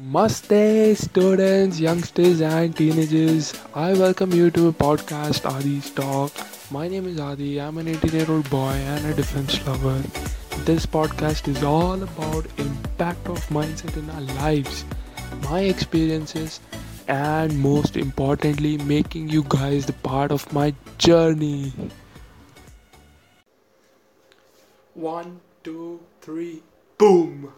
Namaste, students, youngsters, and teenagers. I welcome you to a podcast, Adi's Talk. My name is Adi. I'm an 18 year old boy and a defense lover. This podcast is all about impact of mindset in our lives, my experiences, and most importantly, making you guys the part of my journey. One, two, three, boom.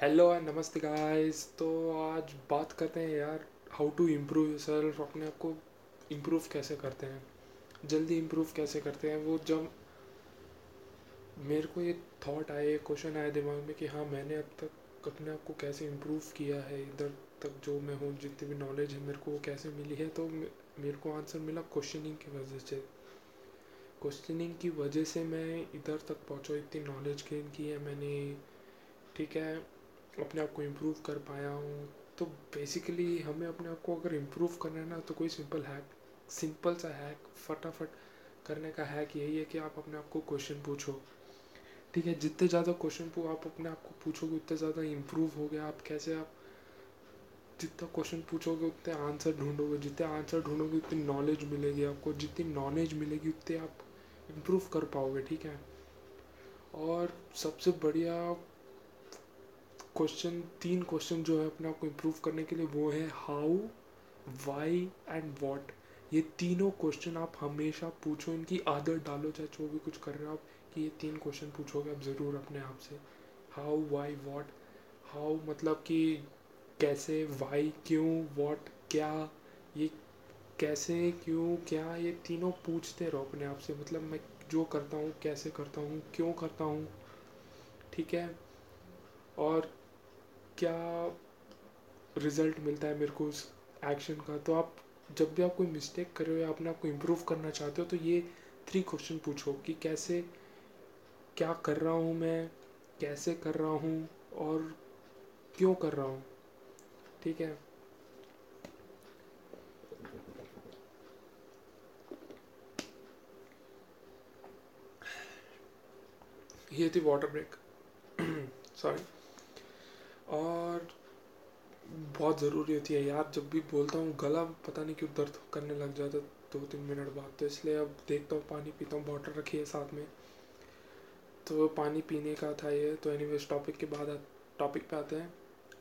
Hello and नमस्ते guys तो आज बात करते हैं यार how to improve yourself अपने आप को इम्प्रूव कैसे करते हैं? जल्दी इम्प्रूव कैसे करते हैं? वो जब मेरे को ये थॉट आए क्वेश्चन आया दिमाग में कि हाँ मैंने अब तक अपने आप को कैसे इम्प्रूव किया है? इधर तक जो मैं हूँ, जितनी भी नॉलेज है मेरे को वो कैसे मिली है? तो मेरे को आंसर मिला क्वेश्चनिंग की वजह से। क्वेश्चनिंग की वजह से मैं इधर तक पहुँचा इतनी नॉलेज गेन की है मैंने। ठीक है? अपने आप को इम्प्रूव कर पाया हूँ। तो बेसिकली हमें अपने आप को अगर इम्प्रूव करना है ना तो कोई सिंपल हैक सिंपल सा हैक फटाफट करने का हैक यही है कि आप अपने आप को क्वेश्चन पूछो। ठीक है, जितने ज़्यादा क्वेश्चन आप अपने आप को पूछोगे, उतने ज़्यादा इम्प्रूव हो गया आप। कैसे आप जितना क्वेश्चन पूछोगे, उतने आंसर ढूंढोगे। जितने आंसर ढूंढोगे, उतनी नॉलेज मिलेगी आपको। जितनी नॉलेज मिलेगी, उतने आप इम्प्रूव कर पाओगे, ठीक है? और सबसे बढ़िया क्वेश्चन तीन क्वेश्चन जो है अपने आप को इम्प्रूव करने के लिए वो है हाउ वाई एंड वॉट ये तीनों क्वेश्चन आप हमेशा पूछो, इनकी आदत डालो, चाहे जो भी कुछ कर रहे हो आप, कि ये तीन क्वेश्चन पूछोगे आप ज़रूर अपने आप से. हाउ वाई वॉट हाउ मतलब कि कैसे वाई क्यों वॉट क्या? ये कैसे, क्यों, क्या? ये तीनों पूछते रहो अपने आप से. मतलब मैं जो करता हूँ, कैसे करता हूँ, क्यों करता हूँ, ठीक है? और क्या रिज़ल्ट मिलता है मेरे को उस एक्शन का? तो आप जब भी आप कोई मिस्टेक कर रहे हो या अपने आप को इम्प्रूव करना चाहते हो तो ये थ्री क्वेश्चन पूछो कि कैसे, क्या कर रहा हूँ मैं, कैसे कर रहा हूँ और क्यों कर रहा हूँ? ठीक है? ये थी वाटर ब्रेक सॉरी और बहुत ज़रूरी होती है यार, जब भी बोलता हूँ, गला पता नहीं क्यों दर्द करने लग जाता है दो तीन मिनट बाद। तो इसलिए अब देखता हूँ, पानी पीता हूँ, बॉटल रखी है साथ में। तो पानी पीने का था ये तो एनी टॉपिक के बाद टॉपिक पे आते हैं।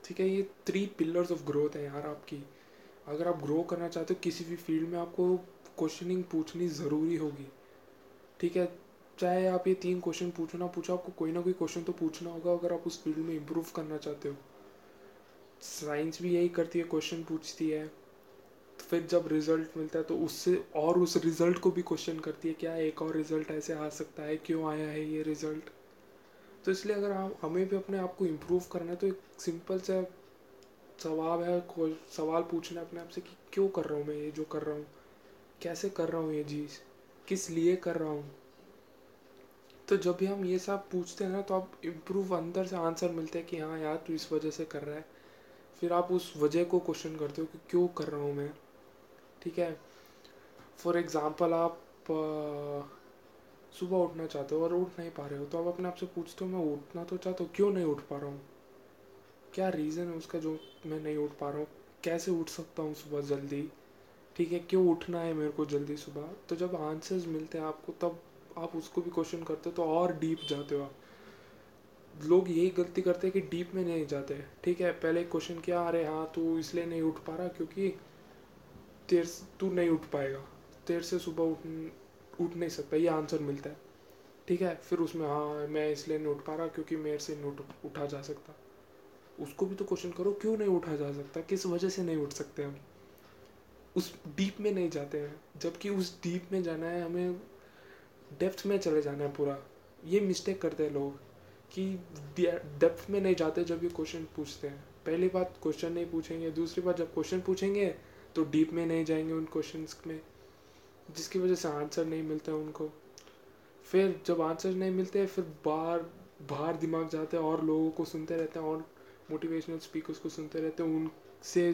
ठीक है, ये थ्री पिलर्स ऑफ़ ग्रोथ है यार आपकी। अगर आप ग्रो करना चाहते हो, किसी भी फ़ील्ड में आपको क्वेश्चनिंग पूछनी ज़रूरी होगी। ठीक है चाहे आप ये तीन क्वेश्चन पूछो ना, पूछो, आपको कोई ना कोई क्वेश्चन तो पूछना होगा अगर आप उस फ़ील्ड में इम्प्रूव करना चाहते हो। साइंस भी यही करती है क्वेश्चन पूछती है। तो फिर जब रिज़ल्ट मिलता है तो उससे और उस रिज़ल्ट को भी क्वेश्चन करती है, क्या एक और रिज़ल्ट ऐसे आ सकता है, क्यों आया है ये रिज़ल्ट तो इसलिए अगर हम, हमें भी अपने आप को इम्प्रूव करना है तो एक सिंपल सा सवाल है सवाल पूछना है अपने आप से कि क्यों कर रहा हूँ मैं ये जो कर रहा हूँ? कैसे कर रहा हूँ ये चीज़? किस लिए कर रहा हूँ? तो जब भी हम ये सब पूछते हैं ना तो आप इम्प्रूव अंदर से आंसर मिलते हैं कि हाँ यार, तू इस वजह से कर रहा है। फिर आप उस वजह को क्वेश्चन करते हो कि क्यों कर रहा हूँ मैं? ठीक है? फॉर एग्ज़ाम्पल आप सुबह उठना चाहते हो और उठ नहीं पा रहे हो तो आप अपने आप से पूछते हो, मैं उठना तो चाहता हूँ, क्यों नहीं उठ पा रहा हूँ? क्या रीज़न है उसका जो मैं नहीं उठ पा रहा हूँ? कैसे उठ सकता हूँ सुबह जल्दी? ठीक है, क्यों उठना है मेरे को जल्दी सुबह? तो जब आंसर्स मिलते हैं आपको, तब आप उसको भी क्वेश्चन करते हो तो और डीप जाते हो आप। लोग यही गलती करते हैं कि डीप में नहीं जाते। ठीक है, पहले क्वेश्चन किया, अरे हाँ तू इसलिए नहीं उठ पा रहा क्योंकि तेर तू नहीं उठ पाएगा। तेर से सुबह उठ उठ नहीं सकता, ये आंसर मिलता है। ठीक है, फिर उसमें हाँ मैं इसलिए नहीं उठ पा रहा क्योंकि मेरे से नहीं उठा जा सकता। उसको भी तो क्वेश्चन करो, क्यों नहीं उठा जा सकता? किस वजह से नहीं उठ सकते हम? उस डीप में नहीं जाते हैं। जबकि उस डीप में जाना है, हमें डेप्थ में चले जाना है पूरा। ये मिस्टेक करते हैं लोग कि डेप्थ में नहीं जाते जब ये क्वेश्चन पूछते हैं। पहली बात क्वेश्चन नहीं पूछेंगे, दूसरी बात जब क्वेश्चन पूछेंगे तो डीप में नहीं जाएँगे उन क्वेश्चन में, जिसकी वजह से आंसर नहीं मिलते उनको। फिर जब आंसर नहीं मिलते, फिर बाहर बाहर दिमाग जाते हैं और लोगों को सुनते रहते हैं और मोटिवेशनल स्पीकर्स को सुनते रहते हैं, उनसे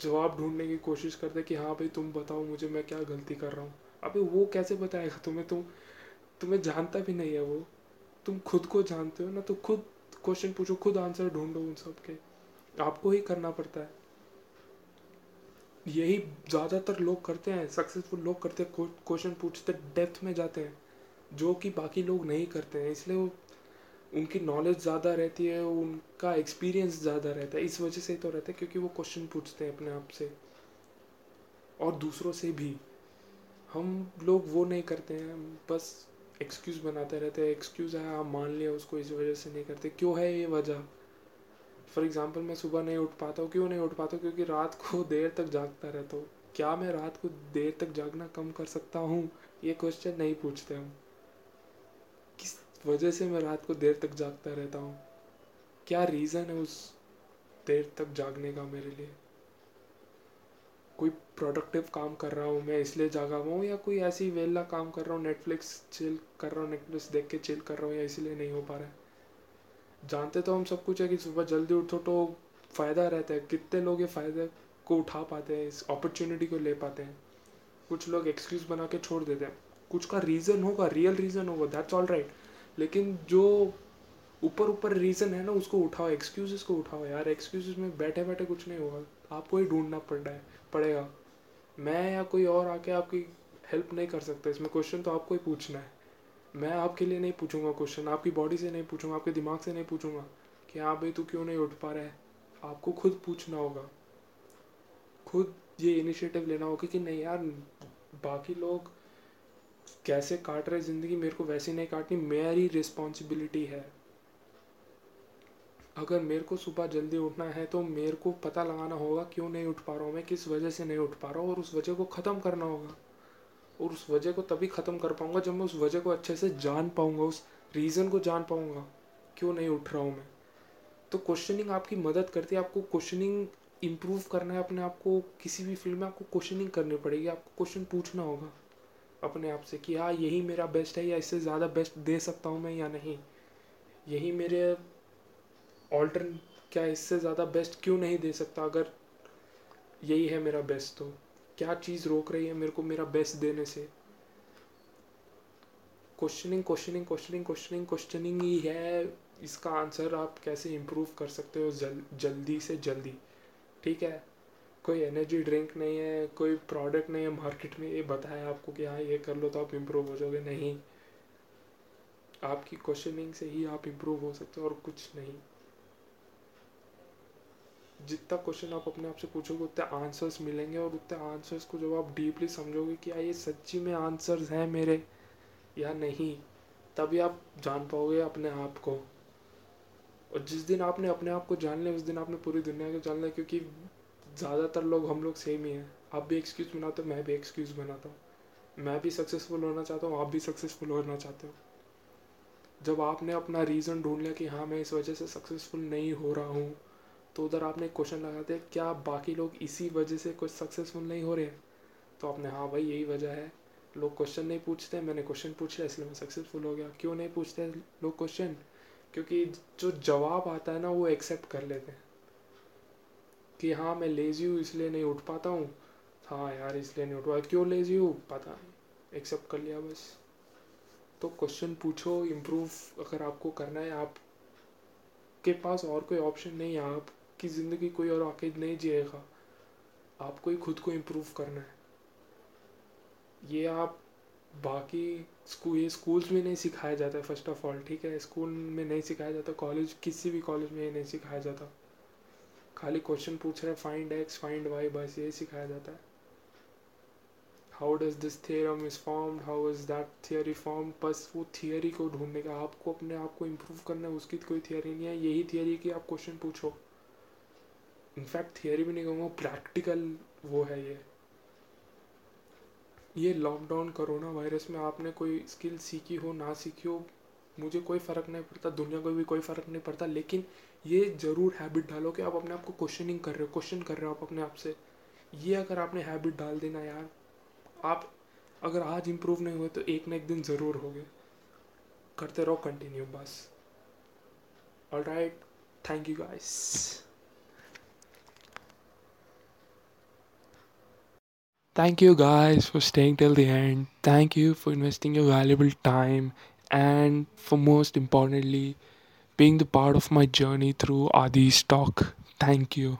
जवाब ढूँढने की कोशिश करते हैं कि हाँ भाई तुम बताओ मुझे मैं क्या गलती कर रहा हूँ। अबे वो कैसे बताएगा? तुम्हें तुम, तुम्हें जानता भी नहीं है वो। तुम खुद को जानते हो ना तो खुद क्वेश्चन पूछो, खुद आंसर ढूंढो उन सब के आपको ही करना पड़ता है। यही ज़्यादातर लोग करते हैं सक्सेसफुल लोग करते हैं क्वेश्चन पूछते डेप्थ में जाते हैं, जो कि बाकी लोग नहीं करते हैं। इसलिए वो, उनकी नॉलेज ज़्यादा रहती है, उनका एक्सपीरियंस ज़्यादा रहता है। इस वजह से तो रहता है, क्योंकि वो क्वेश्चन पूछते हैं अपने आप से, और दूसरों से भी। हम लोग वो नहीं करते हैं, बस एक्सक्यूज़ बनाते रहते हैं एक्सक्यूज़ है, आप मान लिया उसको इस वजह से नहीं करते। क्यों है ये वजह? फॉर एग्ज़ाम्पल मैं सुबह नहीं उठ पाता हूँ। क्यों नहीं उठ पाता क्योंकि रात को देर तक जागता रहता हूँ। क्या मैं रात को देर तक जागना कम कर सकता हूँ? ये क्वेश्चन नहीं पूछते हम। किस वजह से मैं रात को देर तक जागता रहता हूँ? क्या रीज़न है उस देर तक जागने का मेरे लिए? कोई प्रोडक्टिव काम कर रहा हूँ मैं इसलिए जागा हुआ हूँ या कोई ऐसी वेला काम कर रहा हूँ नेटफ्लिक्स चिल कर रहा हूँ नेटफ्लिक्स देख के चिल कर रहा हूँ या इसलिए नहीं हो पा रहा है। जानते तो हम सब कुछ है कि सुबह जल्दी उठो तो फ़ायदा रहता है। कितने लोग ये फ़ायदे को उठा पाते हैं, इस अपॉर्चुनिटी को ले पाते हैं। कुछ लोग एक्सक्यूज़ बना के छोड़ देते हैं। कुछ का रीज़न होगा रियल रीज़न होगा दैट्स ऑल राइट लेकिन जो ऊपर ऊपर रीज़न है ना, उसको उठाओ एक्सक्यूज़ को उठाओ यार। एक्सक्यूज़ में बैठे बैठे कुछ नहीं होगा। आपको ही ढूंढना पड़ रहा है, पड़ेगा। मैं या कोई और आके आपकी हेल्प नहीं कर सकता। इसमें क्वेश्चन तो आपको ही पूछना है। मैं आपके लिए नहीं पूछूँगा क्वेश्चन आपकी बॉडी से नहीं पूछूँगा, आपके दिमाग से नहीं पूछूँगा कि हाँ भाई तू क्यों नहीं उठ पा रहा है। आपको खुद पूछना होगा। खुद ये इनिशिएटिव लेना होगा कि नहीं यार, बाकी लोग कैसे काट रहे ज़िंदगी, मेरे को वैसे नहीं काटनी। मेरी रिस्पॉन्सिबिलिटी है। अगर मेरे को सुबह जल्दी उठना है तो मेरे को पता लगाना होगा क्यों नहीं उठ पा रहा हूँ मैं, किस वजह से नहीं उठ पा रहा हूँ और उस वजह को ख़त्म करना होगा। और उस वजह को तभी ख़त्म कर पाऊँगा जब मैं उस वजह को अच्छे से जान पाऊँगा, उस रीज़न को जान पाऊँगा, क्यों नहीं उठ रहा हूँ मैं। तो क्वेश्चनिंग आपकी मदद करती है, आपको क्वेश्चनिंग इम्प्रूव करना है, अपने आप को किसी भी फ़ील्ड में आपको क्वेश्चनिंग करनी पड़ेगी, आपको क्वेश्चन पूछना होगा अपने आप से कि हाँ यही मेरा बेस्ट है या इससे ज़्यादा बेस्ट दे सकता हूँ मैं या नहीं? यही मेरे ऑल्टर क्या इससे ज़्यादा बेस्ट क्यों नहीं दे सकता? अगर यही है मेरा बेस्ट तो क्या चीज़ रोक रही है मेरे को मेरा बेस्ट देने से? Questioning questioning questioning questioning questioning ही है। इसका आंसर आप कैसे इम्प्रूव कर सकते हो जल, जल्दी से जल्दी? ठीक है? कोई एनर्जी ड्रिंक नहीं है कोई प्रोडक्ट नहीं है मार्केट में ये बताया आपको कि हाँ ये कर लो तो आप इम्प्रूव हो जाओगे। नहीं। आपकी क्वेश्चनिंग से ही आप इम्प्रूव हो सकते हो और कुछ नहीं। जितना क्वेश्चन आप अपने आप से पूछोगे, उतने आंसर्स मिलेंगे और उतने आंसर्स को जब आप डीपली समझोगे कि ये सच्ची में आंसर्स हैं मेरे या नहीं? तभी आप जान पाओगे अपने आप को। और जिस दिन आपने अपने आप को जान लिया, उस दिन आपने पूरी दुनिया को जान लिया, क्योंकि ज़्यादातर लोग हम लोग सेम ही हैं। आप भी एक्सक्यूज़ बनाते हो, मैं भी एक्सक्यूज़ बनाता हूँ। मैं भी सक्सेसफुल होना चाहता हूँ, आप भी सक्सेसफुल होना चाहते हो। जब आपने अपना रीज़न ढूंढ लिया कि हाँ मैं इस वजह से सक्सेसफुल नहीं हो रहा हूँ तो उधर आपने क्वेश्चन लगा दिया, क्या बाकी लोग इसी वजह से कुछ सक्सेसफुल नहीं हो रहे हैं? तो आपने हाँ भाई, यही वजह है। लोग क्वेश्चन नहीं पूछते, मैंने क्वेश्चन पूछ लिया, इसलिए मैं सक्सेसफुल हो गया। क्यों नहीं पूछते लोग क्वेश्चन क्योंकि जो जवाब आता है ना, वो एक्सेप्ट कर लेते हैं। कि हाँ मैं लेजी हूँ, इसलिए नहीं उठ पाता हूँ। हाँ यार, इसलिए नहीं उठ पाता। क्यों लेजी हूँ? पता नहीं। एक्सेप्ट कर लिया बस। तो क्वेश्चन पूछो इम्प्रूव अगर आपको करना है, आप के पास और कोई ऑप्शन नहीं है, आप आपकी ज़िंदगी कोई और आके नहीं जिएगा। आपको ही खुद को इम्प्रूव करना है। ये आप बाकी स्कूल ये स्कूल्स में नहीं सिखाया जाता है फ़र्स्ट ऑफ़ ऑल ठीक है? स्कूल में नहीं सिखाया जाता कॉलेज किसी भी कॉलेज में ये नहीं सिखाया जाता। खाली क्वेश्चन पूछ रहे फाइंड एक्स फाइंड वाई बस यही सिखाया जाता है। How does this theorem is formed how is that theory form बस वो थियरी को ढूँढने का, आपको अपने आप को इम्प्रूव करना है, उसकी कोई थियरी नहीं है। यही थियरी की आप क्वेश्चन पूछो। इनफैक्ट थियरी भी नहीं कहूँगा प्रैक्टिकल वो है ये। ये लॉकडाउन कोरोना वायरस में आपने कोई स्किल सीखी हो, ना सीखी हो, मुझे कोई फ़र्क नहीं पड़ता, दुनिया को भी कोई फ़र्क नहीं पड़ता, लेकिन ये ज़रूर हैबिट डालो कि आप अपने आप को क्वेश्चनिंग कर रहे हो क्वेश्चन कर रहे हो आप अपने आप से। ये अगर आपने हैबिट डाल देना यार, आप अगर आज इम्प्रूव नहीं हुए तो एक ना एक दिन ज़रूर हो गए करते रहो कंटिन्यू बस। All right thank you guys Thank you guys for staying till the end. Thank you for investing your valuable time and for most importantly, being the part of my journey through Adi's talk. Thank you.